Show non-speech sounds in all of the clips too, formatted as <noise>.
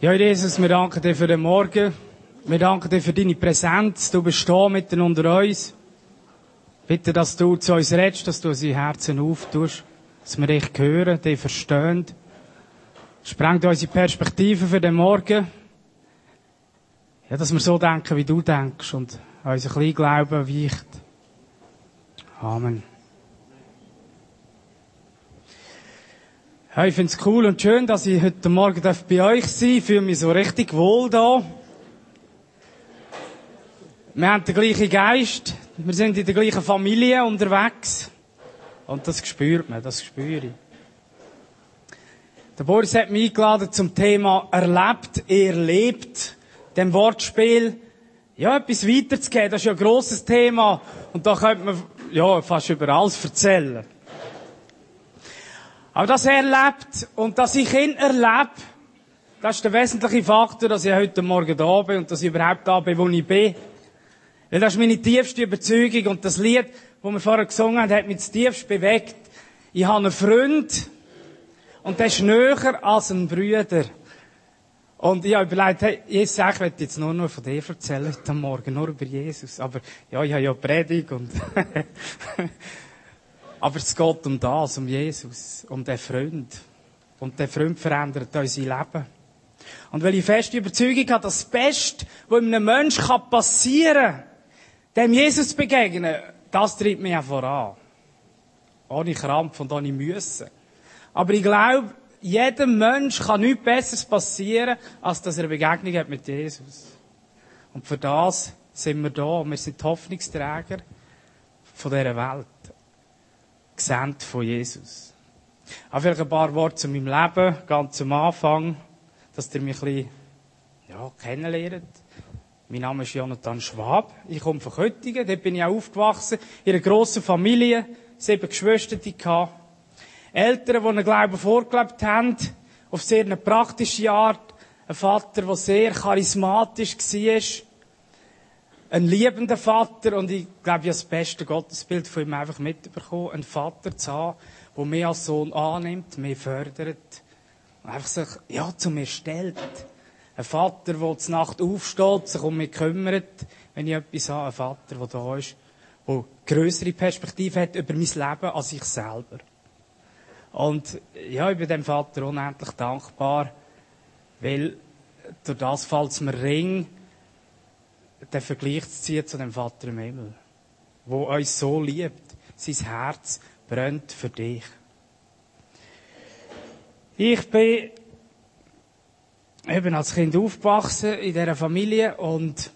Ja, Jesus, wir danken dir für den Morgen. Wir danken dir für deine Präsenz. Du bist da mitten unter uns. Bitte, dass du zu uns redest, dass du unsere Herzen auftust, dass wir dich hören, dich verstehen. Sprengt unsere Perspektive für den Morgen. Ja, dass wir so denken, wie du denkst und unser Kleinglauben weicht. Amen. Ja, ich finde es cool und schön, dass ich heute Morgen bei euch sein darf. Ich fühle mich so richtig wohl da. Wir haben den gleichen Geist. Wir sind in der gleichen Familie unterwegs. Und das spürt man, das spüre ich. Der Boris hat mich eingeladen zum Thema erlebt, er lebt. Dem Wortspiel, ja, etwas weiterzugeben. Das ist ja ein grosses Thema. Und da könnte man, ja, fast über alles erzählen. Aber dass er lebt und dass ich ihn erlebe, das ist der wesentliche Faktor, dass ich heute Morgen da bin und dass ich überhaupt da bin, wo ich bin. Weil das ist meine tiefste Überzeugung und das Lied, das wir vorher gesungen haben, hat mich tiefst bewegt. Ich habe einen Freund und der ist näher als ein Brüder. Und ich habe überlegt, hey, Jesus, ich möchte jetzt nur noch von dir erzählen heute Morgen, nur über Jesus. Aber, ja, ich habe ja Predigt und, <laughs> aber es geht um das, um Jesus, um den Freund. Und der Freund verändert unser Leben. Und weil ich feste Überzeugung habe, dass das Beste, was einem Menschen passieren kann, dem Jesus begegnen, das treibt mich auch voran. Ohne Krampf und ohne Müssen. Aber ich glaube, jedem Mensch kann nichts Besseres passieren, als dass er eine Begegnung hat mit Jesus. Und für das sind wir da. Wir sind Hoffnungsträger von dieser Welt. Gesandt von Jesus. Auch vielleicht ein paar Worte zu meinem Leben, ganz am Anfang, dass ihr mich ein bisschen, ja, kennenlernt. Mein Name ist Jonathan Schwab. Ich komme von Köttingen. Dort bin ich auch aufgewachsen. In einer grossen Familie. Sieben Geschwister, die hatte. Eltern, die einen Glauben vorgelebt haben. Auf sehr eine praktische Art. Ein Vater, der sehr charismatisch war. Ein liebender Vater. Und ich glaube, ich habe das beste Gottesbild von ihm einfach mitbekommen. Ein Vater zu haben, der mich als Sohn annimmt, mich fördert. Einfach sich, ja, zu mir stellt. Ein Vater, der zur Nacht aufsteht, sich um mich kümmert, wenn ich etwas habe. Ein Vater, der da ist, der größere Perspektive hat über mein Leben als ich selber. Und ja, ich bin dem Vater unendlich dankbar, weil durch das fällt es mir ring, den Vergleich zu ziehen zu dem Vater im Himmel, wo uns so liebt. Sein Herz brennt für dich. Ich bin eben als Kind aufgewachsen in dieser Familie und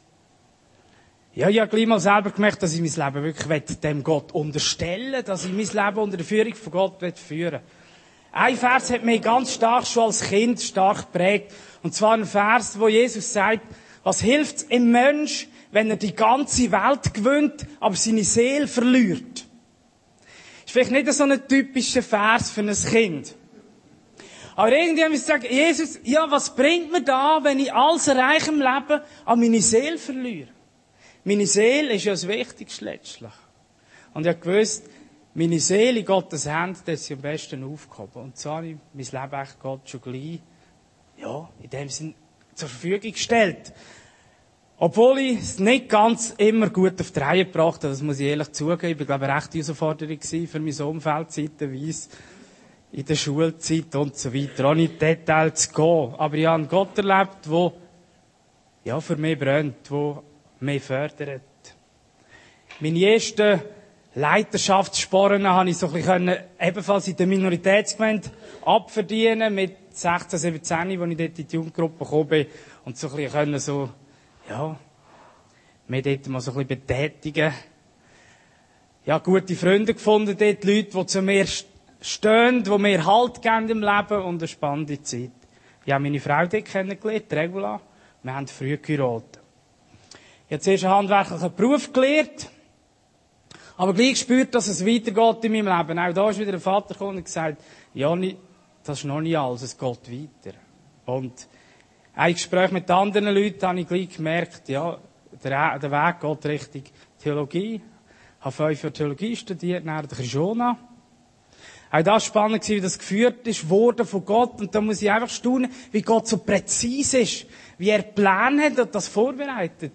ja, ich habe gleich mal selber gemerkt, dass ich mein Leben wirklich dem Gott unterstellen dass ich mein Leben unter der Führung von Gott führen will. Ein Vers hat mich ganz stark schon als Kind stark geprägt. Und zwar ein Vers, wo Jesus sagt, was hilft im Mensch, wenn er die ganze Welt gewinnt, aber seine Seele verliert? Ist vielleicht nicht so ein typischer Vers für ein Kind. Aber irgendwie haben wir gesagt, Jesus, ja, was bringt mir da, wenn ich alles erreiche im Leben, an meine Seele verliere? Meine Seele ist ja das Wichtigste letztlich. Und ich habe gewusst, meine Seele in Gottes Hände, das ist am besten aufgehoben. Und so habe ich mein Leben echt Gott schon gleich, ja, in dem Sinn zur Verfügung gestellt. Obwohl ich es nicht ganz immer gut auf die Reihe gebracht habe, das muss ich ehrlich zugeben. Ich glaube ich, eine rechte Herausforderung für mein Umfeld zeitweise in der Schulzeit und so weiter, ohne in Details zu gehen. Aber ich habe einen Gott erlebt, der ja, für mich brennt, der mich fördert. Meine ersten Leiterschaftssporen habe ich so ein bisschen ebenfalls in der Minoritätsgemeinde abverdienen, mit 16, 17, als ich dort in die Jugendgruppe gekommen bin, und so ein bisschen können so, ja, mich dort mal so ein bisschen betätigen. Ja, gute Freunde gefunden dort, Leute, die zu mir stehen, die mir Halt geben im Leben und eine spannende Zeit. Ich habe meine Frau dort kennengelernt, Regula. Wir haben früh geheiratet. Ich habe zuerst einen handwerklichen Beruf gelernt, aber gleich gespürt, dass es weitergeht in meinem Leben. Auch da ist wieder ein Vater gekommen und gesagt, Jani, das ist noch nicht alles, es geht weiter. Und ein Gespräch mit anderen Leuten habe ich gleich gemerkt, ja, der, der Weg geht Richtung Theologie. Ich habe fünf Jahre Theologie studiert, nach der Krishona. Auch das spannend wie das geführt ist, wurde von Gott. Und da muss ich einfach staunen, wie Gott so präzise ist, wie er Pläne hat und das vorbereitet.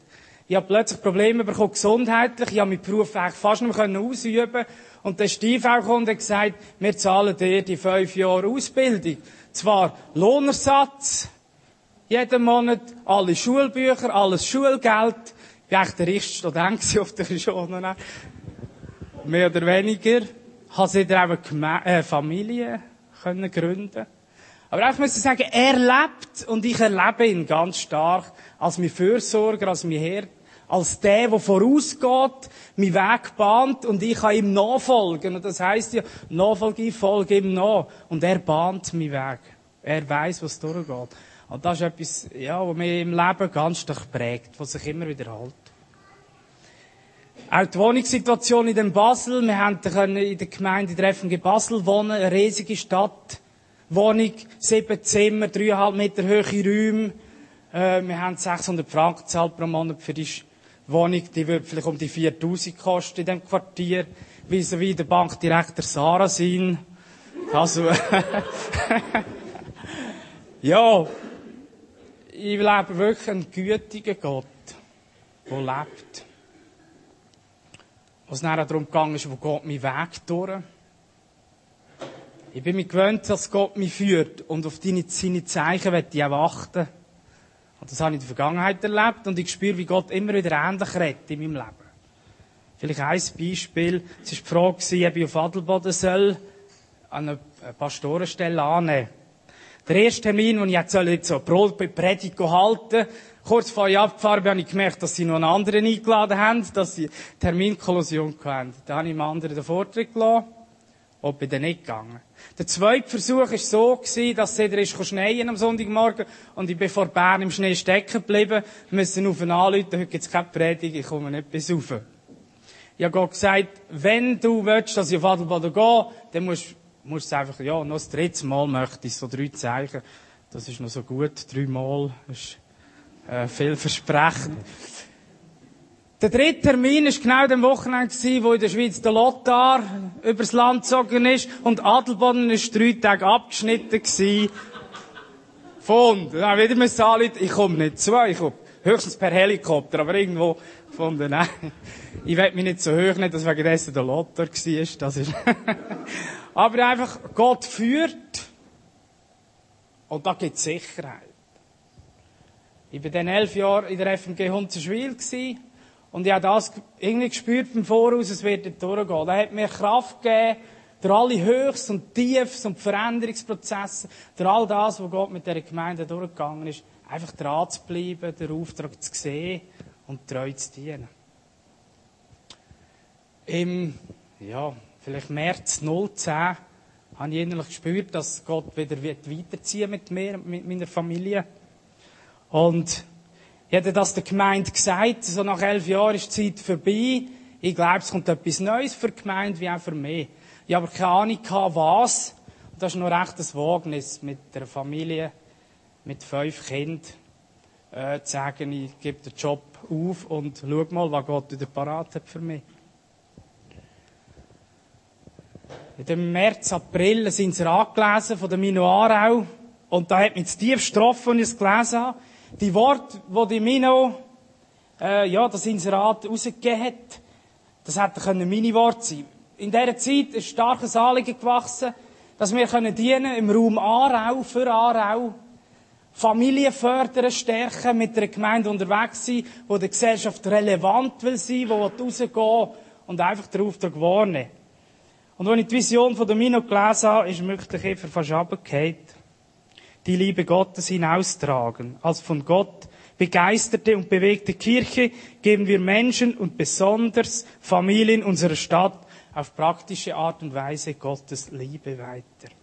Ich habe plötzlich Probleme bekommen, gesundheitlich. Ich habe meinen Beruf eigentlich fast nicht mehr ausüben Und der Stiefel kommt und hat gesagt, wir zahlen dir die fünf Jahre Ausbildung. Zwar Lohnersatz, jeden Monat, alle Schulbücher, alles Schulgeld. Ich war echt der reichste Student auf der Schule. Mehr oder weniger. Ich konnte wieder eben äh, Familie können gründen. Aber einfach muss ich sagen, er lebt und ich erlebe ihn ganz stark als mein Fürsorger, als mein Herr, als der, der vorausgeht, mein Weg bahnt und ich kann ihm nachfolgen. Und das heisst ja, nachfolge ich, folge ihm nach. Und er bahnt meinen Weg. Er weiß, was durchgeht. Und das ist etwas, ja, was mich im Leben ganz stark prägt, was sich immer wiederholt. Auch die Wohnungssituation in dem Basel. Wir haben in der Gemeinde in der FMG Basel wohnen, eine riesige Stadt. Wohnung, sieben Zimmer, dreieinhalb Meter hohe Räume. Äh, wir haben 600 Franken gezahlt pro Monat für die Wohnung. Die wird vielleicht um die 4000 kosten in dem Quartier. Wie so wie der Bankdirektor Sarah sein. Also, <laughs> ja. Ich lebe wirklich einen gütigen Gott, der lebt. Was nachher darum gegangen ist, wo geht mein Weg durch? Ich bin mir gewöhnt, dass Gott mich führt und auf deine, seine Zeichen werde ich auch achten. Und das habe ich in der Vergangenheit erlebt und ich spüre, wie Gott immer wieder ähnlich redet in meinem Leben. Vielleicht ein Beispiel. Es war die Frage, ob ich auf Adelboden soll, an eine Pastorenstelle annehmen. Der erste Termin, wo ich jetzt so Predigt halten kurz vor ich abgefahren bin, habe ich gemerkt, dass sie noch einen anderen eingeladen haben, dass sie Terminkollusion hatten. Dann habe ich dem anderen den Vortrag gelassen und bin dann nicht gegangen. Der zweite Versuch war so, dass es ist schneien am Sonntagmorgen und ich bin vor Bern im Schnee stecken geblieben, wir müssen auf ihn anrufen, heute gibt es keine Predigt, ich komme nicht bis rauf. Ich habe Gott gesagt, wenn du willst, dass ich auf Adelboden gehe, dann musst, du einfach, ja, noch das dritte Mal möchte ich, so drei Zeichen. Das ist noch so gut, dreimal, das ist, äh, vielversprechend. Der dritte Termin war genau dem Wochenende, wo in der Schweiz der Lothar übers Land gezogen ist und Adelboden ist drei Tage abgeschnitten gewesen. Von, dann wieder müssen anrufen, ich komme nicht zu, ich komme höchstens per Helikopter, aber irgendwo von der, nein. Ich will mich nicht so hoch nicht, dass wegen dessen der Lothar war, das ist, <laughs> aber einfach, Gott führt, und da gibt es Sicherheit. Ich war dann elf Jahre in der FMG Hunzerschwil und ich habe das irgendwie gespürt vom Voraus, es wird dort durchgehen. Da hat mir Kraft gegeben, durch alle Höchst und Tiefs und Veränderungsprozesse, durch all das, was Gott mit dieser Gemeinde durchgegangen ist, einfach dran zu bleiben, den Auftrag zu sehen und treu zu dienen. Im, ja, vielleicht März 010 habe ich innerlich gespürt, dass Gott wieder weiterziehen mit mir, mit meiner Familie. Und ich hätte das der Gemeinde gesagt, so nach elf Jahren ist die Zeit vorbei. Ich glaube, es kommt etwas Neues für die Gemeinde wie auch für mich. Ich habe aber keine Ahnung gehabt, was. Und das ist noch recht ein Wagnis mit der Familie, mit fünf Kindern, äh, zu sagen, ich gebe den Job auf und schau mal, was Gott wieder parat hat für mich. Dem März, April sind sie angelesen von der Mino Aarau. Und da hat mich das tief getroffen, als ich es gelesen habe. Die Worte, die die Mino, äh, ja, das Inserat rausgegeben hat, das hätten meine Worte sein. In dieser Zeit ist starkes Anliegen gewachsen, dass wir können dienen im Raum Aarau, für Aarau, Familien fördern, stärken, mit einer Gemeinde unterwegs sein, wo der Gesellschaft relevant will sein, wo rausgehen und einfach den Auftrag wahrnehmen. Und als ich die Vision von Mino gelesen habe, ist mir der Kiefer fast runtergefallen die Liebe Gottes hinaustragen. Als von Gott begeisterte und bewegte Kirche geben wir Menschen und besonders Familien unserer Stadt auf praktische Art und Weise Gottes Liebe weiter.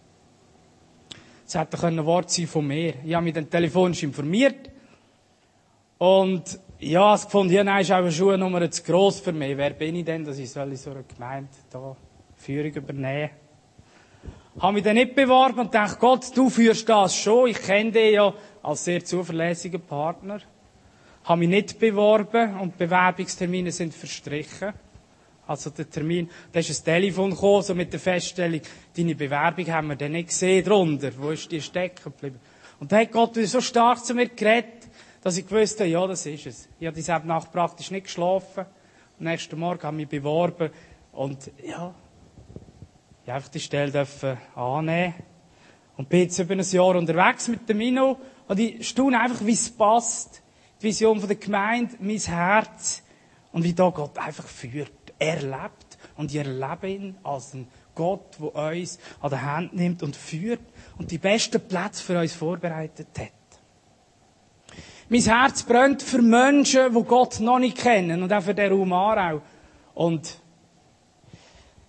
Das hätte ein Wort sein von mir. Ich habe mich dann telefonisch informiert und ja, es gefunden, ja, nein, ist auch eine Schuhnummer zu gross für mich. Wer bin ich denn, dass ich soll so einer Gemeinde da Führung übernehmen habe mich dann nicht beworben und dachte, Gott, du führst das schon. Ich kenne dich ja als sehr zuverlässiger Partner. Habe mich nicht beworben und Bewerbungstermine sind verstrichen. Also der Termin, da ist ein Telefon gekommen, so mit der Feststellung, deine Bewerbung haben wir dann nicht gesehen drunter. Wo ist die stecken geblieben? Und da hat Gott so stark zu mir geredet, dass ich gewusst ja, das ist es. Ich habe diese Nacht praktisch nicht geschlafen. Am nächsten Morgen habe ich mich beworben. Und, ja, ich einfach die Stelle dürfen annehmen. Und bin jetzt über ein Jahr unterwegs mit dem Mino. Und ich staune einfach, wie es passt. Die Vision von der Gemeinde, mein Herz. Und wie da Gott einfach führt. Er lebt. Und ich erlebe ihn als ein Gott, der uns an der Hand nimmt und führt. Und die besten Plätze für uns vorbereitet hat. Mein Herz brennt für Menschen, die Gott noch nicht kennen. Und auch für den Raum Aarau. Und,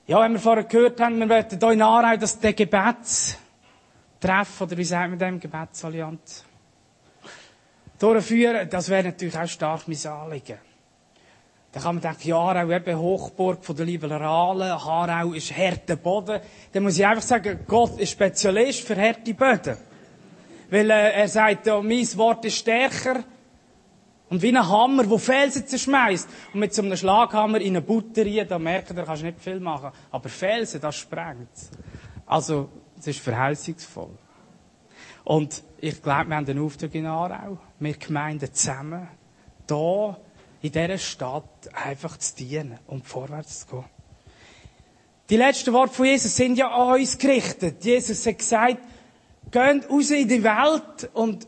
ja, wenn wir vorher gehört haben, wir wollen hier in Aarau, dass der Gebetstreff, oder wie sagt man dem, Gebetsallianz, durchführen, das wäre natürlich auch stark mein Anliegen. Da kann man denken, ja, Aarau eben Hochburg von der Liberalen, Aarau ist harter Boden. Dann muss ich einfach sagen, Gott ist Spezialist für harte Böden. Weil äh, er sagt, ja, mein Wort ist stärker. Und wie ein Hammer, der Felsen zerschmeißt. Und mit so einem Schlaghammer in eine Butterie, da merkt er, da kannst du nicht viel machen. Aber Felsen, das sprengt. Also, es ist verheißungsvoll. Und ich glaube, wir haben den Auftrag in Aarau. Wir Gemeinden zusammen. Da, in dieser Stadt, einfach zu dienen und vorwärts zu gehen. Die letzten Worte von Jesus sind ja an uns gerichtet. Jesus hat gesagt, geht raus in die Welt und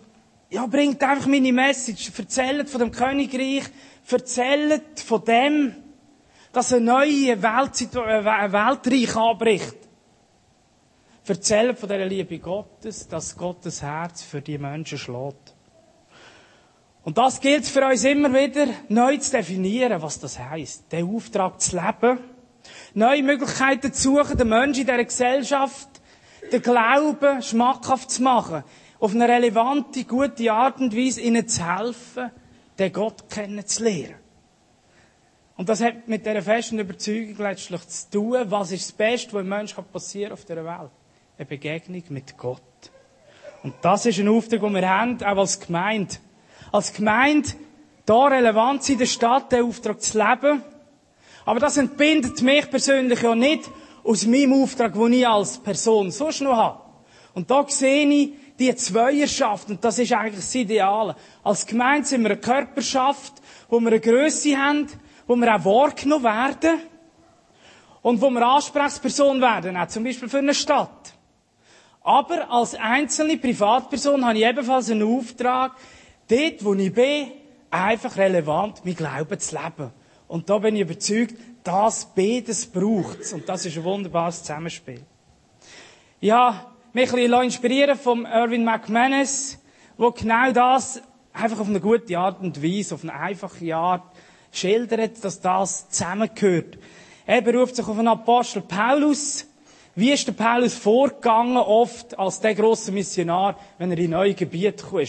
ja, bringt einfach meine Message. Erzählt von dem Königreich. Erzählt von dem, dass eine neue Welt, ein Weltreich anbricht. Erzählt von dieser Liebe Gottes, dass Gottes Herz für die Menschen schlägt. Und das gilt für uns immer wieder, neu zu definieren, was das heisst. Den Auftrag zu leben. Neue Möglichkeiten zu suchen, den Menschen in dieser Gesellschaft den Glauben schmackhaft zu machen, auf eine relevante, gute Art und Weise ihnen zu helfen, den Gott kennenzulernen. Und das hat mit dieser festen Überzeugung letztlich zu tun, was ist das Beste, was einem Menschen passieren auf dieser Welt. Eine Begegnung mit Gott. Und das ist ein Auftrag, den wir haben, auch als Gemeinde. Als Gemeinde, da relevant in der Stadt, den Auftrag zu leben. Aber das entbindet mich persönlich ja nicht aus meinem Auftrag, den ich als Person sonst noch habe. Und da sehe ich die Zweierschaft, und das ist eigentlich das Ideale. Als Gemeinde sind wir eine Körperschaft, wo wir eine Grösse haben, wo wir auch wahrgenommen werden und wo wir Ansprechperson werden, auch zum Beispiel für eine Stadt. Aber als einzelne Privatperson habe ich ebenfalls einen Auftrag, dort, wo ich bin, einfach relevant mein Glauben zu leben. Und da bin ich überzeugt, das beides braucht. Und das ist ein wunderbares Zusammenspiel. Habe mich ein bisschen inspirieren vom Irvin McManus, wo genau das einfach auf eine gute Art und Weise, auf eine einfache Art schildert, dass das zusammengehört. Er beruft sich auf den Apostel Paulus. Wie ist der Paulus vorgegangen, oft als der große Missionar, wenn er in neue Gebiete kam?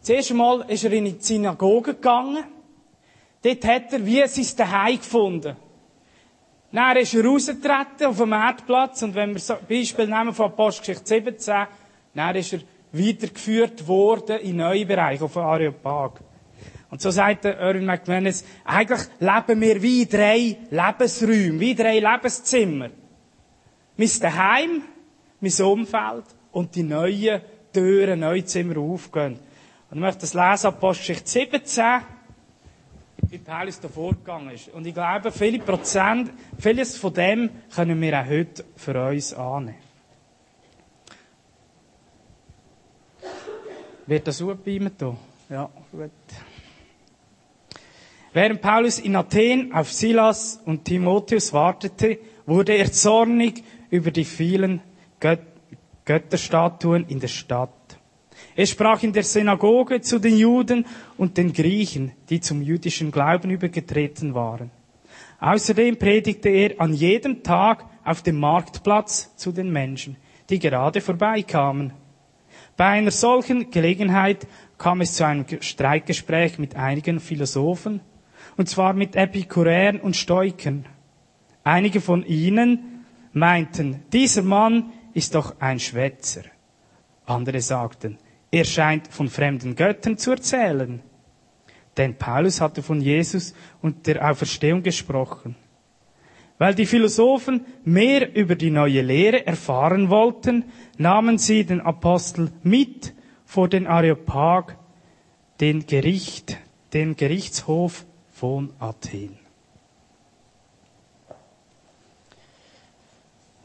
Zuerst einmal ist er in die Synagoge gegangen. Dort hat er wie sein Daheim gefunden. Dann ist er rausgetreten auf dem Erdplatz und wenn wir so Beispiel nehmen von Apostelgeschichte 17, dann ist er weitergeführt worden in neue Bereiche, auf Areopag. Und so sagt Erwin McManus, eigentlich leben wir wie drei Lebensräume, wie drei Lebenszimmer. Mein Daheim, mein Umfeld und die neuen Türen, neue Zimmer aufgehen. Und ich möchte das lesen, Apostelgeschichte 17, wie Paulus da vorgegangen ist. Und ich glaube, viele Prozent, vieles von dem können wir auch heute für uns annehmen. Wird das aufbleiben hier? Ja, gut. Während Paulus in Athen auf Silas und Timotheus wartete, wurde er zornig über die vielen Göt Götterstatuen in der Stadt. Er sprach in der Synagoge zu den Juden und den Griechen, die zum jüdischen Glauben übergetreten waren. Außerdem predigte er an jedem Tag auf dem Marktplatz zu den Menschen, die gerade vorbeikamen. Bei einer solchen Gelegenheit kam es zu einem Streitgespräch mit einigen Philosophen, und zwar mit Epikuräern und Stoikern. Einige von ihnen meinten, dieser Mann ist doch ein Schwätzer. Andere sagten, er scheint von fremden Göttern zu erzählen. Denn Paulus hatte von Jesus und der Auferstehung gesprochen. Weil die Philosophen mehr über die neue Lehre erfahren wollten, nahmen sie den Apostel mit vor den Areopag, den Gericht, den Gerichtshof von Athen.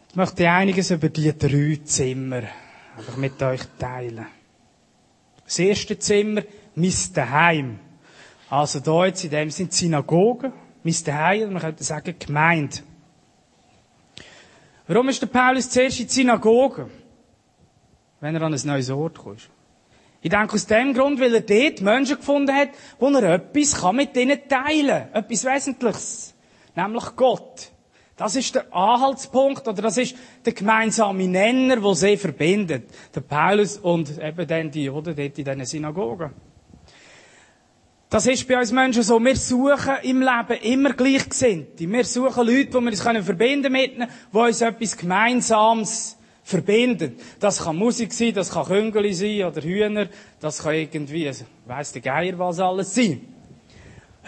Ich möchte einiges über die drei Zimmer einfach mit euch teilen. Das erste Zimmer, mein Daheim. Also da jetzt in dem sind Synagogen, mein Daheim, man könnte sagen Gemeinde. Warum ist der Paulus zuerst in die Synagoge? Wenn er an ein neues Ort kommt. Ich denke aus dem Grund, weil er dort Menschen gefunden hat, wo er etwas mit ihnen teilen kann. Etwas Wesentliches. Nämlich Gott. Das ist der Anhaltspunkt, oder das ist der gemeinsame Nenner, der sie verbindet. Der Paulus und eben dann die, oder, dort in diesen Synagogen. Das ist bei uns Menschen so. Wir suchen im Leben immer Gleichgesinnte. Wir suchen Leute, die wir uns verbinden ihnen, die uns etwas Gemeinsames verbindet. Das kann Musik sein, das kann Küngeli sein oder Hühner, das kann irgendwie, weiss der Geier was alles sein.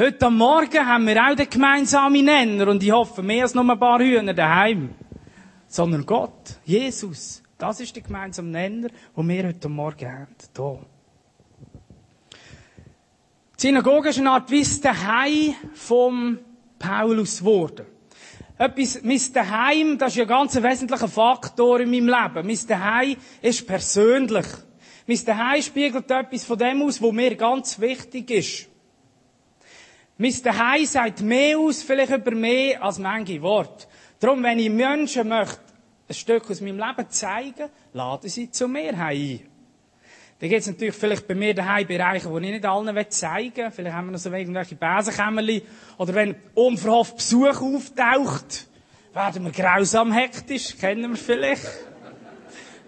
Heute am Morgen haben wir auch den gemeinsamen Nenner und ich hoffe mehr als nur ein paar Hühner daheim. Sondern Gott, Jesus. Das ist der gemeinsame Nenner, den wir heute Morgen haben. Hier. Die Synagoge ist eine Art wie vom Paulus geworden. Etwas, mein Daheim, das ist ein ganz wesentlicher Faktor in meinem Leben. Mein Daheim ist persönlich. Mein Daheim spiegelt etwas von dem aus, was mir ganz wichtig ist. Mein Daheim sagt mehr aus, vielleicht über mehr als manche Worte. Darum, wenn ich Menschen möchte, ein Stück aus meinem Leben zeigen, lade sie zu mir ein. Da gibt es natürlich vielleicht bei mir daheim Bereiche, die ich nicht allen zeigen will. Vielleicht haben wir noch so irgendwelche Besenkämmerli. Oder wenn unverhofft Besuch auftaucht, werden wir grausam hektisch. Kennen wir vielleicht.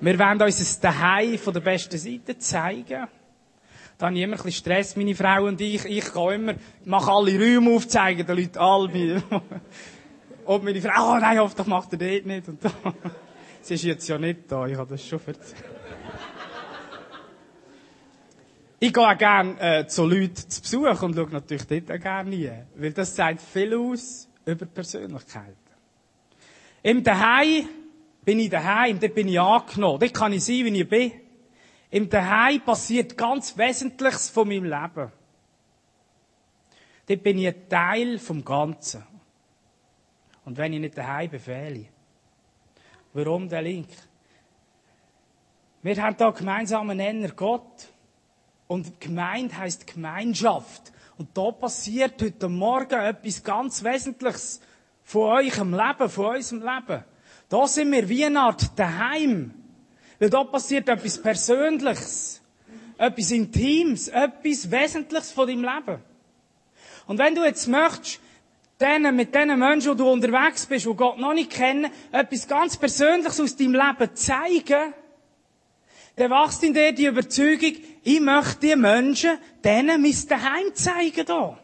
Wir wollen uns das daheim von der besten Seite zeigen. Da habe ich immer ein bisschen Stress, meine Frau und ich. Ich gehe immer, mache alle Räume aufzeigen, den Leuten alle. <laughs> und meine Frau, oh nein, hoffentlich macht er das nicht. Und <laughs> Sie ist jetzt ja nicht da, ich habe das schon erzählt. Ich gehe auch gerne äh, zu Leuten zu Besuch und schaue natürlich dort auch gerne nie. Weil das sagt viel aus über Persönlichkeiten. Im Daheim bin ich daheim, dort bin ich angenommen. Dort kann ich sein, wie ich bin. Im Daheim passiert ganz Wesentliches von meinem Leben. Dort bin ich ein Teil vom Ganzen. Und wenn ich nicht daheim bin, fehle ich. Warum der Link? Wir haben da gemeinsamen Nenner Gott. Und Gemeinde heisst Gemeinschaft. Und da passiert heute Morgen etwas ganz Wesentliches von eurem Leben, von unserem Leben. Da sind wir wie eine Art daheim. Weil da passiert etwas Persönliches. Etwas Intimes. Etwas Wesentliches von deinem Leben. Und wenn du jetzt möchtest, denen, mit den Menschen, die du unterwegs bist, die Gott noch nicht kennen, etwas ganz Persönliches aus deinem Leben zeigen, dann wächst in dir die Überzeugung, ich möchte die Menschen denen mein Daheim zeigen da.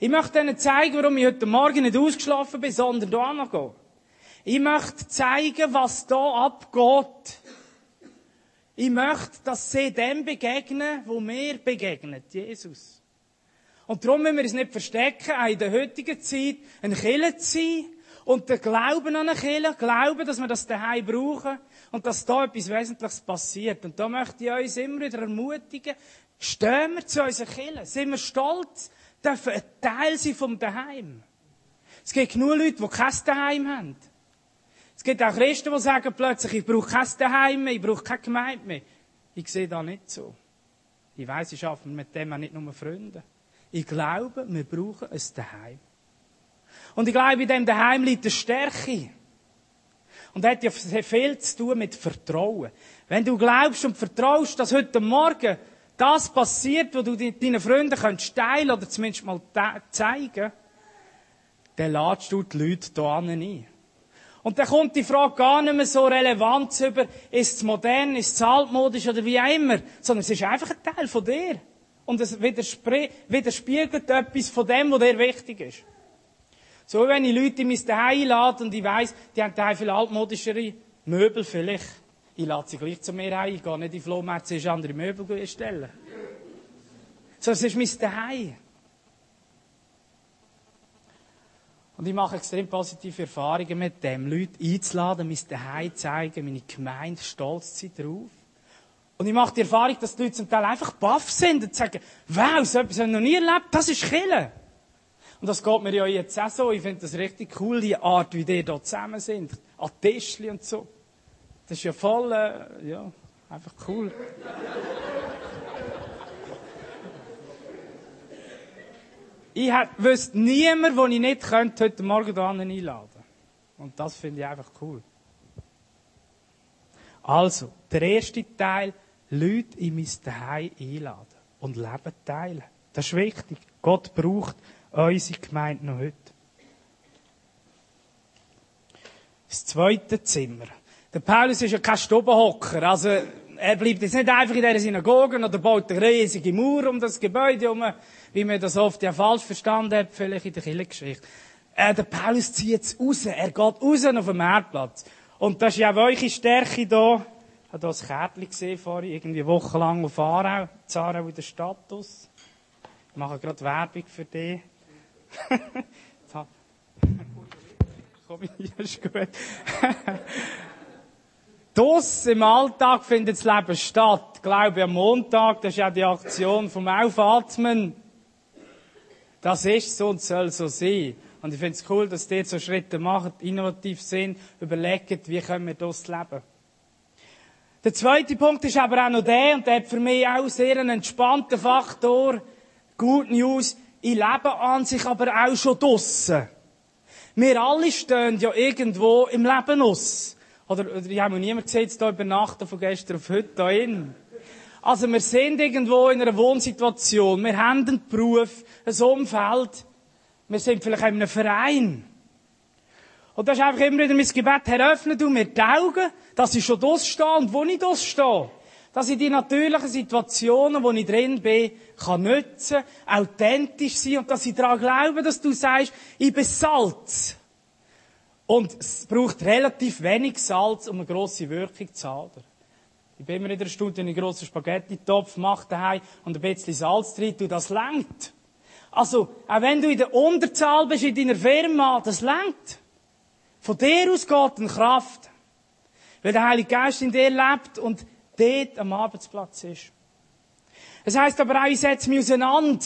Ich möchte ihnen zeigen, warum ich heute Morgen nicht ausgeschlafen bin, sondern da noch Ich möchte zeigen, was da abgeht. Ich möchte, dass sie dem begegnen, wo mir begegnet, Jesus. Und darum müssen wir uns nicht verstecken, auch in der heutigen Zeit ein Killer zu sein und den Glauben an einen Killer, glauben, dass wir das daheim brauchen und dass da etwas Wesentliches passiert. Und da möchte ich uns immer wieder ermutigen, stehen wir zu unseren Killer, sind wir stolz, dürfen ein Teil sein vom Daheim. Es gibt genug Leute, die kein Daheim haben. Gibt auch Christen, die sagen plötzlich, ich brauche kein Daheim mehr, ich brauche keine Gemeinde mehr. Ich sehe das nicht so. Ich weiss, ich arbeite mit dem auch nicht nur Freunde. Ich glaube, wir brauchen ein Daheim. Und ich glaube, in dem Daheim liegt eine Stärke. Und das hat ja viel zu tun mit Vertrauen. Wenn du glaubst und vertraust, dass heute Morgen das passiert, was du deinen Freunden könntest teilen oder zumindest mal zeigen, dann ladest du die Leute hier ein. Und dann kommt die Frage gar nicht mehr so relevant über, ist es modern, ist es altmodisch oder wie auch immer, sondern es ist einfach ein Teil von dir. Und es widerspiegelt etwas von dem, was dir wichtig ist. So, wenn ich Leute in mein Zuhause einlade und ich weiss, die haben daheim viel altmodischere Möbel vielleicht. Ich lade sie gleich zu mir ein. Ich gehe nicht in Flohmärkte, zuerst andere Möbel stellen. So, es ist mein Zuhause. Und ich mache extrem positive Erfahrungen mit dem, Leute einzuladen, mein Daheim zeigen, meine Gemeinde stolz sein drauf. Und ich mache die Erfahrung, dass die Leute zum Teil einfach baff sind und sagen, wow, so etwas habe ich noch nie erlebt, das ist Kille. Und das geht mir ja jetzt auch so. Ich finde das richtig cool, die Art, wie die hier zusammen sind. An Tischli und so. Das ist ja voll, äh, ja, einfach cool. Ich wüsste niemand, den ich nicht könnte, heute Morgen hier einladen Und das finde ich einfach cool. Also, der erste Teil, Leute in mein Zuhause einladen und Leben teilen. Das ist wichtig. Gott braucht unsere Gemeinde noch heute. Das zweite Zimmer. Der Paulus ist ja kein Stubenhocker. Also, er bleibt jetzt nicht einfach in dieser Synagoge oder baut eine riesige Mauer um das Gebäude herum, wie man das oft ja falsch verstanden hat, vielleicht in der Kirchengeschichte. Äh, der Paulus zieht jetzt raus. Er geht raus auf den Marktplatz. Und das ist ja auch eure Stärke hier. Ich habe hier ein Kärtchen gesehen vorhin, irgendwie wochenlang auf Aarau, Zarau in der Status. Ich mache gerade Werbung für dich. <laughs> <laughs> Komm, ist gut. <laughs> Das im Alltag findet das Leben statt. Ich glaube, am Montag, das ist ja die Aktion vom Aufatmen. Das ist so und soll so sein. Und ich finde es cool, dass die so Schritte machen, innovativ sind, überlegen, wie können wir das leben. Der zweite Punkt ist aber auch noch der, und der hat für mich auch sehr einen entspannten Faktor. Good News. Ich lebe an sich aber auch schon draussen. Wir alle stehen ja irgendwo im Leben aus. Oder, oder ich habe noch niemand gesehen, jetzt hier übernachten von gestern auf heute hier hin. Also wir sind irgendwo in einer Wohnsituation. Wir haben einen Beruf, ein Umfeld. Wir sind vielleicht in einem Verein. Und das ist einfach immer wieder mein Gebet, Herr, öffne du mir die Augen, dass ich schon stehe und wo ich stehe dass ich die natürlichen Situationen, wo ich drin bin, kann nutzen, authentisch sein und dass ich daran glaube, dass du sagst, ich bin Salz. Und es braucht relativ wenig Salz, um eine grosse Wirkung zu haben. Ich bin immer in der Stunde einen grossen Spaghetti-Topf, mache daheim und ein bisschen Salz drin, du, das lenkt. Also, auch wenn du in der Unterzahl bist in deiner Firma, das lenkt. Von dir aus geht eine Kraft. Weil der Heilige Geist in dir lebt und dort am Arbeitsplatz ist. Es heisst aber auch, ich setze mich auseinander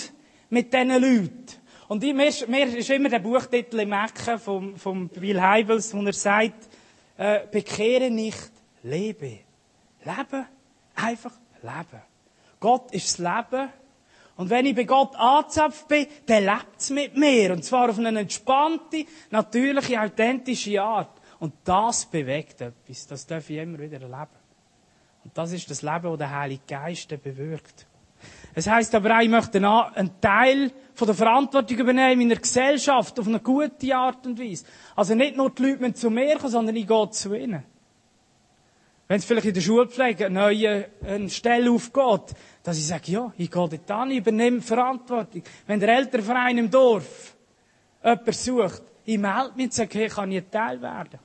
mit diesen Leuten. Und ich, mir, mir ist immer der Buchtitel im Ecken vom, vom Bill Heibels, wo er sagt, äh, bekehre nicht, lebe. Leben, einfach leben. Gott ist das Leben. Und wenn ich bei Gott angezapft bin, dann lebt es mit mir. Und zwar auf eine entspannte, natürliche, authentische Art. Und das bewegt etwas. Das darf ich immer wieder erleben. Und das ist das Leben, das der Heilige Geist bewirkt. Es heißt aber auch, ich möchte einen Teil von der Verantwortung übernehmen in der Gesellschaft auf eine gute Art und Weise. Also nicht nur die Leute zu mir kommen, sondern ich gehe zu ihnen. Wenn es vielleicht in der Schulpflege eine neue eine Stelle aufgeht, dass ich sage, ja, ich gehe dort an, ich übernehme Verantwortung. Wenn der Elternverein im Dorf jemanden sucht, ich melde mich und sage, hey, kann ich Teil werden?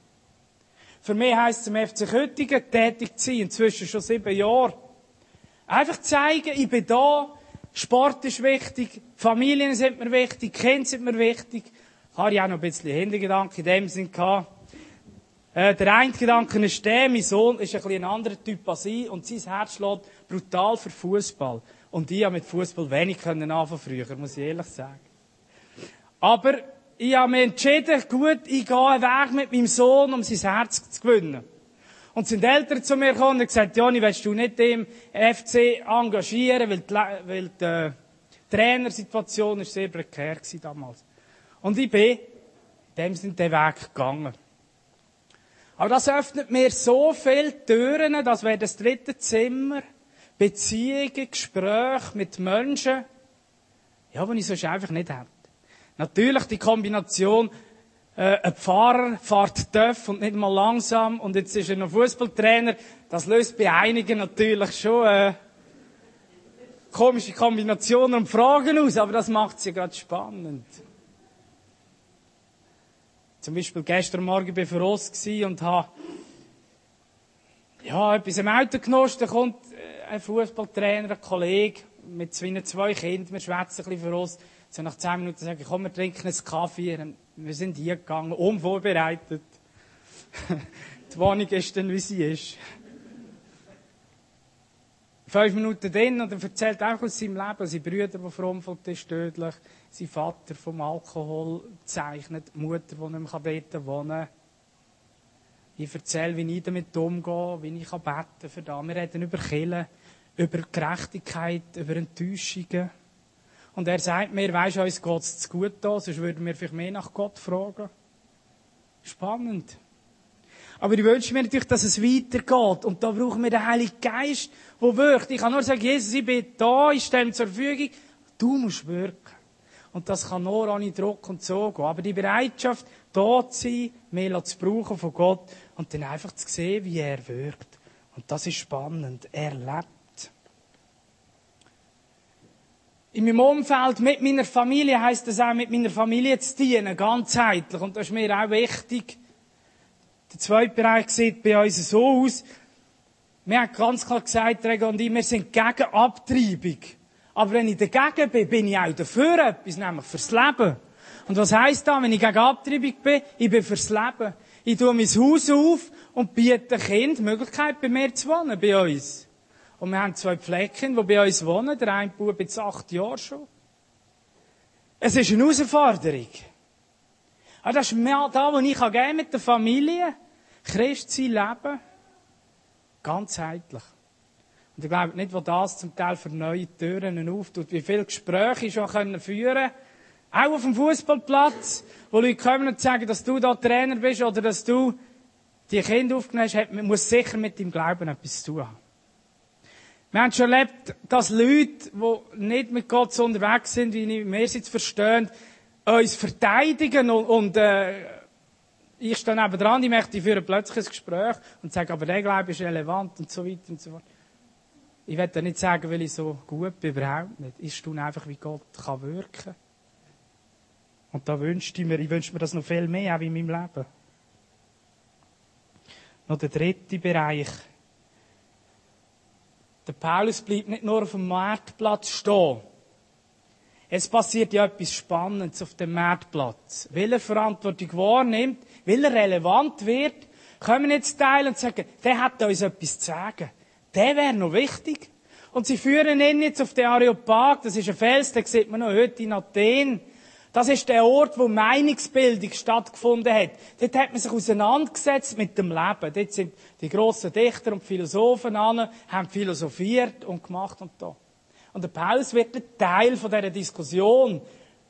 Für mich heisst es im FC Köttingen tätig zu sein, inzwischen schon sieben Jahre. Einfach zeigen, ich bin da, Sport ist wichtig, Familien sind mir wichtig, Kinder sind mir wichtig. Ich habe ja auch noch ein bisschen Hintergedanken in dem Sinn gehabt. Äh, der eine Gedanke ist der, mein Sohn ist ein bisschen ein anderer Typ als ich und sein Herz schlägt brutal für Fußball. Und ich habe mit Fußball wenig können anfangen früher, muss ich ehrlich sagen. Aber ich habe mich entschieden, gut, ich gehe einen Weg mit meinem Sohn, um sein Herz zu gewinnen. Und sind Eltern zu mir gekommen und gesagt, Joni, willst du nicht im FC engagieren, weil die, weil die äh, Trainersituation ist sehr prekär war damals. Und ich bin in dem sind den Weg gegangen. Aber das öffnet mir so viele Türen, dass wäre das dritte Zimmer, Beziehungen, Gespräche mit Menschen, ja, die ich sonst einfach nicht hätte. Natürlich die Kombination, äh, ein Pfarrer fährt tief und nicht mal langsam und jetzt ist er noch Fußballtrainer. Das löst bei einigen natürlich schon äh, komische Kombinationen und Fragen aus, aber das macht sie gerade spannend. Zum Beispiel gestern Morgen bei Verross und habe ja, etwas im Auto genossen, da kommt äh, ein Fußballtrainer, ein Kollege mit zwei, zwei Kindern, wir schwätzen ein bisschen Verross. So nach zehn Minuten sage ich, komm, wir trinken einen Kaffee. Wir sind hier gegangen, unvorbereitet. <laughs> Die Wohnung ist dann, wie sie ist. Fünf Minuten drin und er erzählt auch aus seinem Leben, seine Brüder, die verunfallt ist, tödlich, sein Vater vom Alkohol zeichnet, die Mutter, die nicht mehr dort wohnen kann. Ich erzähle, wie ich damit umgehe, wie ich beten für das. Wir reden über Killen, über Gerechtigkeit, über Enttäuschungen. Und er sagt mir, weisst uns geht's zu gut da, sonst würden wir vielleicht mehr nach Gott fragen. Spannend. Aber ich wünsche mir natürlich, dass es weitergeht. Und da brauchen wir den Heiligen Geist, der wirkt. Ich kann nur sagen, Jesus, ich bin da, ich stehe zur Verfügung. Du musst wirken. Und das kann nur ohne Druck und so gehen. Aber die Bereitschaft, da zu sein, mehr zu brauchen von Gott und dann einfach zu sehen, wie er wirkt. Und das ist spannend. Er lebt. In meinem Umfeld, mit meiner Familie, heisst das auch, mit meiner Familie zu dienen, ganzheitlich. Und das ist mir auch wichtig. Der zweite Bereich sieht bei uns so aus. Wir haben ganz klar gesagt, Rego und ich, wir sind gegen Abtreibung. Aber wenn ich dagegen bin, bin ich auch dafür etwas, nämlich fürs Leben. Und was heisst das, wenn ich gegen Abtreibung bin? Ich bin fürs Leben. Ich tue mein Haus auf und biete Kind Möglichkeit, bei mir zu wohnen, bei uns. Und wir haben zwei Pflecken, die bei uns wohnen. Der eine Bub jetzt acht Jahre schon. Es ist eine Herausforderung. Aber das ist mehr da, wo ich gehen mit der Familie. Christ sein Leben. Ganzheitlich. Und ich glaube nicht, wo das zum Teil für neue Türen auftut, wie viele Gespräche ich schon können führen auch auf dem Fußballplatz, wo Leute kommen und sagen, dass du da Trainer bist oder dass du die Kinder aufgenommen hast, muss sicher mit deinem Glauben etwas zu tun haben. Wir haben schon erlebt, dass Leute, die nicht mit Gott so unterwegs sind, wie wir es jetzt verstehen, uns verteidigen und, und äh, ich stehe neben dran, ich möchte führen plötzlich ein Gespräch und sage, aber der Glaube ist relevant und so weiter und so fort. Ich werde nicht sagen, weil ich so gut bin, überhaupt nicht. Ich staune einfach, wie Gott kann wirken. Und da wünschte ich mir, ich wünsche mir das noch viel mehr, auch in meinem Leben. Noch der dritte Bereich. Der Paulus bleibt nicht nur auf dem Marktplatz stehen. Es passiert ja etwas Spannendes auf dem Marktplatz. Weil er Verantwortung wahrnimmt, weil er relevant wird, wir jetzt teilen und sagen, der hat uns etwas zu sagen der wäre noch wichtig. Und sie führen ihn jetzt auf den Areopag, das ist ein Fels, den sieht man noch heute in Athen. Das ist der Ort, wo Meinungsbildung stattgefunden hat. Dort hat man sich auseinandergesetzt mit dem Leben. Dort sind die grossen Dichter und Philosophen an, haben philosophiert und gemacht und da. Und der Paulus wird ein Teil von dieser Diskussion,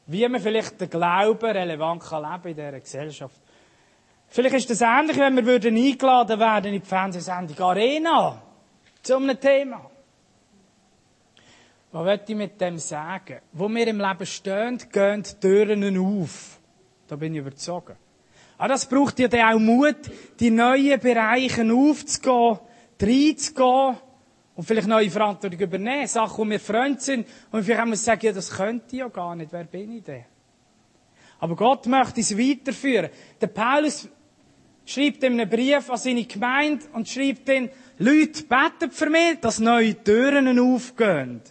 wie man vielleicht den Glauben relevant kann leben in dieser Gesellschaft. Vielleicht ist das ähnlich, wenn wir eingeladen werden in die Fernsehsendung Arena zu einem Thema. Was möchte ich mit dem sagen? Wo wir im Leben stehen, gehen die Türen auf. Da bin ich überzeugt. Aber das braucht ja dann auch Mut, die neuen Bereiche aufzugehen, reinzugehen und vielleicht neue Verantwortung übernehmen. Sachen, wo wir Freunde sind und vielleicht haben wir sagen, ja, das könnte ich ja gar nicht. Wer bin ich denn? Aber Gott möchte es weiterführen. Der Paulus schreibt in einem Brief an seine Gemeinde und schreibt dann, Leute, beten für mich, dass neue Türen aufgehen.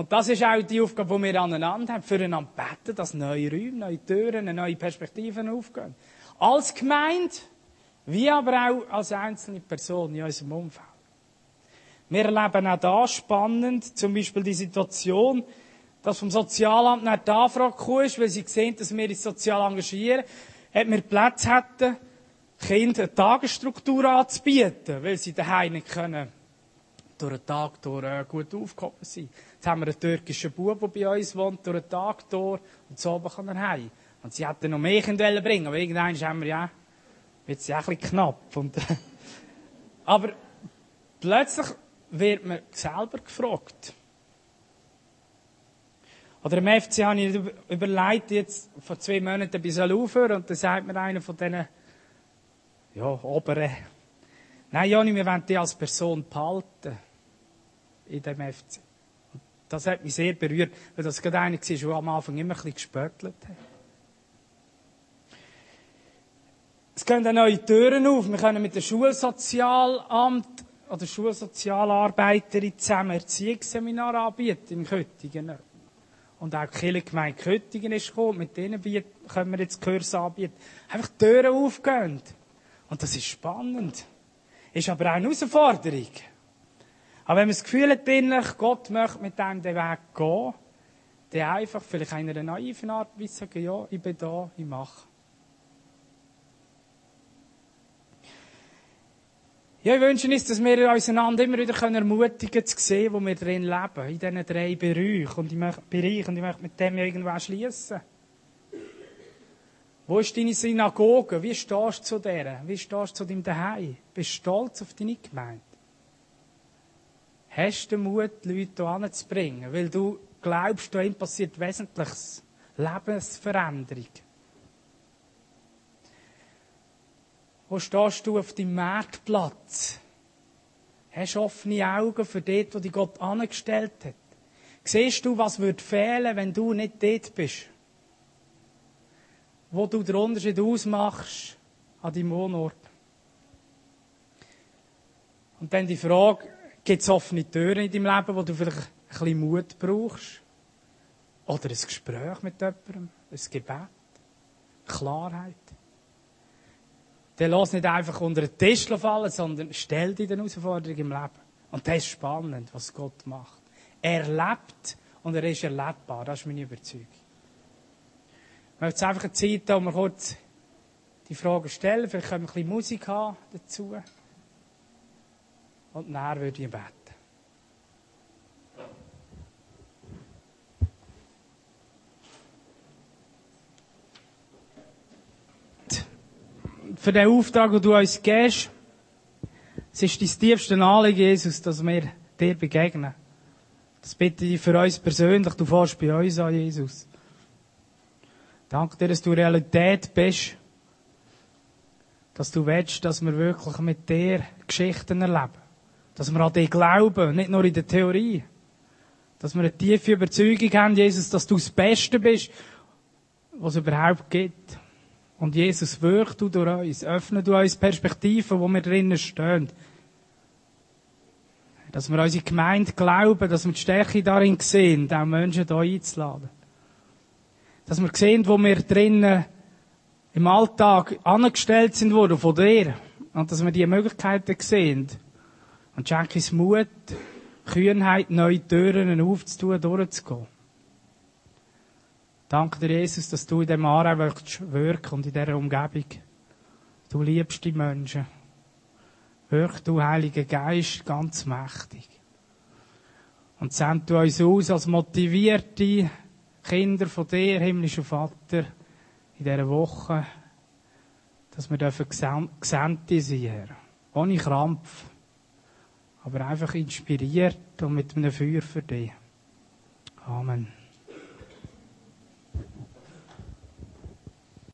Und das ist auch die Aufgabe, die wir aneinander haben, füreinander beten, dass neue Räume, neue Türen, neue Perspektiven aufgehen. Als Gemeinde, wie aber auch als einzelne Person in unserem Umfeld. Wir erleben auch da spannend, zum Beispiel die Situation, dass vom Sozialamt nach die Anfrage gekommen weil sie sehen, dass wir uns sozial engagieren, ob wir Plätze hätten, Kindern eine Tagesstruktur anzubieten, weil sie daheim nicht können durch den Tag durch äh, gut aufgehoben sein. Jetzt haben wir einen türkischen Bub, der bei uns wohnt, durch den Tag durch und so oben kann er heim. Und sie hätten noch mehr Kinder bringen, aber irgendwann haben wir ja, wird es ja ein bisschen knapp. Und, aber plötzlich wird man selber gefragt. Oder im FC habe ich überlegt, jetzt vor zwei Monaten bis aufhören und dann sagt mir einer von diesen ja, oberen. Nein, Joni, wir wollen dich als Person behalten. In dem FC. Das hat mich sehr berührt, weil das gerade einer war, der am Anfang immer ein bisschen gespöttelt hat. Es gehen dann neue Türen auf. Wir können mit dem Schulsozialamt oder Schulsozialarbeiterin zusammen Erziehungsseminar anbieten im Köttingen. und auch die Kirchengemeinde Köttingen ist gekommen, mit denen können wir jetzt Kurs anbieten, einfach die Türen aufgehen. Und das ist spannend. Ist aber auch eine Herausforderung. Aber wenn man das Gefühl hat, innerlich, Gott möchte mit dem den Weg gehen, dann einfach vielleicht in einer naiven Art wie sagen, ja, ich bin da, ich mache. Ja, ich wünsche uns, dass wir uns einander immer wieder ermutigen können, zu sehen, wo wir drin leben, in diesen drei Bereichen. Und ich möchte, Bereichen, und ich möchte mit dem irgendwann schließen. Wo ist deine Synagoge? Wie stehst du zu der? Wie stehst du zu deinem Daheim? Bist du stolz auf deine Gemeinde? Hast du den Mut, die Leute hier anzubringen? Weil du glaubst, da passiert Wesentliches. Lebensveränderung. Wo stehst du auf deinem Marktplatz? Hast du offene Augen für dort, wo dich Gott angestellt hat? Siehst du, was würde fehlen, wenn du nicht dort bist? Wo du den Unterschied ausmachst an deinem Wohnort. Und dann die Frage, gibt es offene Türen in deinem Leben, wo du vielleicht ein bisschen Mut brauchst? Oder ein Gespräch mit jemandem? Ein Gebet? Klarheit? dann lass nicht einfach unter den Tisch fallen, sondern stell dir die Herausforderung im Leben. Und das ist spannend, was Gott macht. Er lebt und er ist erlebbar. Das ist meine Überzeugung. Ich möchte jetzt einfach eine Zeit haben, wo wir kurz die Fragen stellen. Vielleicht können wir ein bisschen Musik haben dazu. Und nachher würde ich beten. für den Auftrag, den du uns gibst. Es ist dein tiefste Anliegen, Jesus, dass wir dir begegnen. Das bitte ich für uns persönlich. Du fährst bei uns an, Jesus. Danke dir, dass du Realität bist. Dass du willst, dass wir wirklich mit dir Geschichten erleben. Dass wir an dich glauben, nicht nur in der Theorie. Dass wir eine tiefe Überzeugung haben, Jesus, dass du das Beste bist, was es überhaupt gibt. Und Jesus, wirkt du durch uns. Öffne du uns Perspektiven, wo wir drinnen stehen. Dass wir unsere Gemeinde glauben, dass wir die Stärke darin sehen, auch Menschen hier einzuladen. Dass wir sehen, wo wir drinnen im Alltag angestellt sind worden von dir. Und dass wir die Möglichkeiten sehen. Und schenke uns Mut, Kühnheit, neue Türen aufzutun, durchzugehen. Danke dir, Jesus, dass du in diesem Aarau wirken und in dieser Umgebung. Du liebst die Menschen. Wirk du, Heiliger Geist, ganz mächtig. Und send du uns aus als motivierte Kinder von dir, himmlischer Vater, in dieser Woche, dass wir dürfen Gesandte sein, Herr. Ohne Krampf. Aber einfach inspiriert und mit einem Feuer für dich. Amen.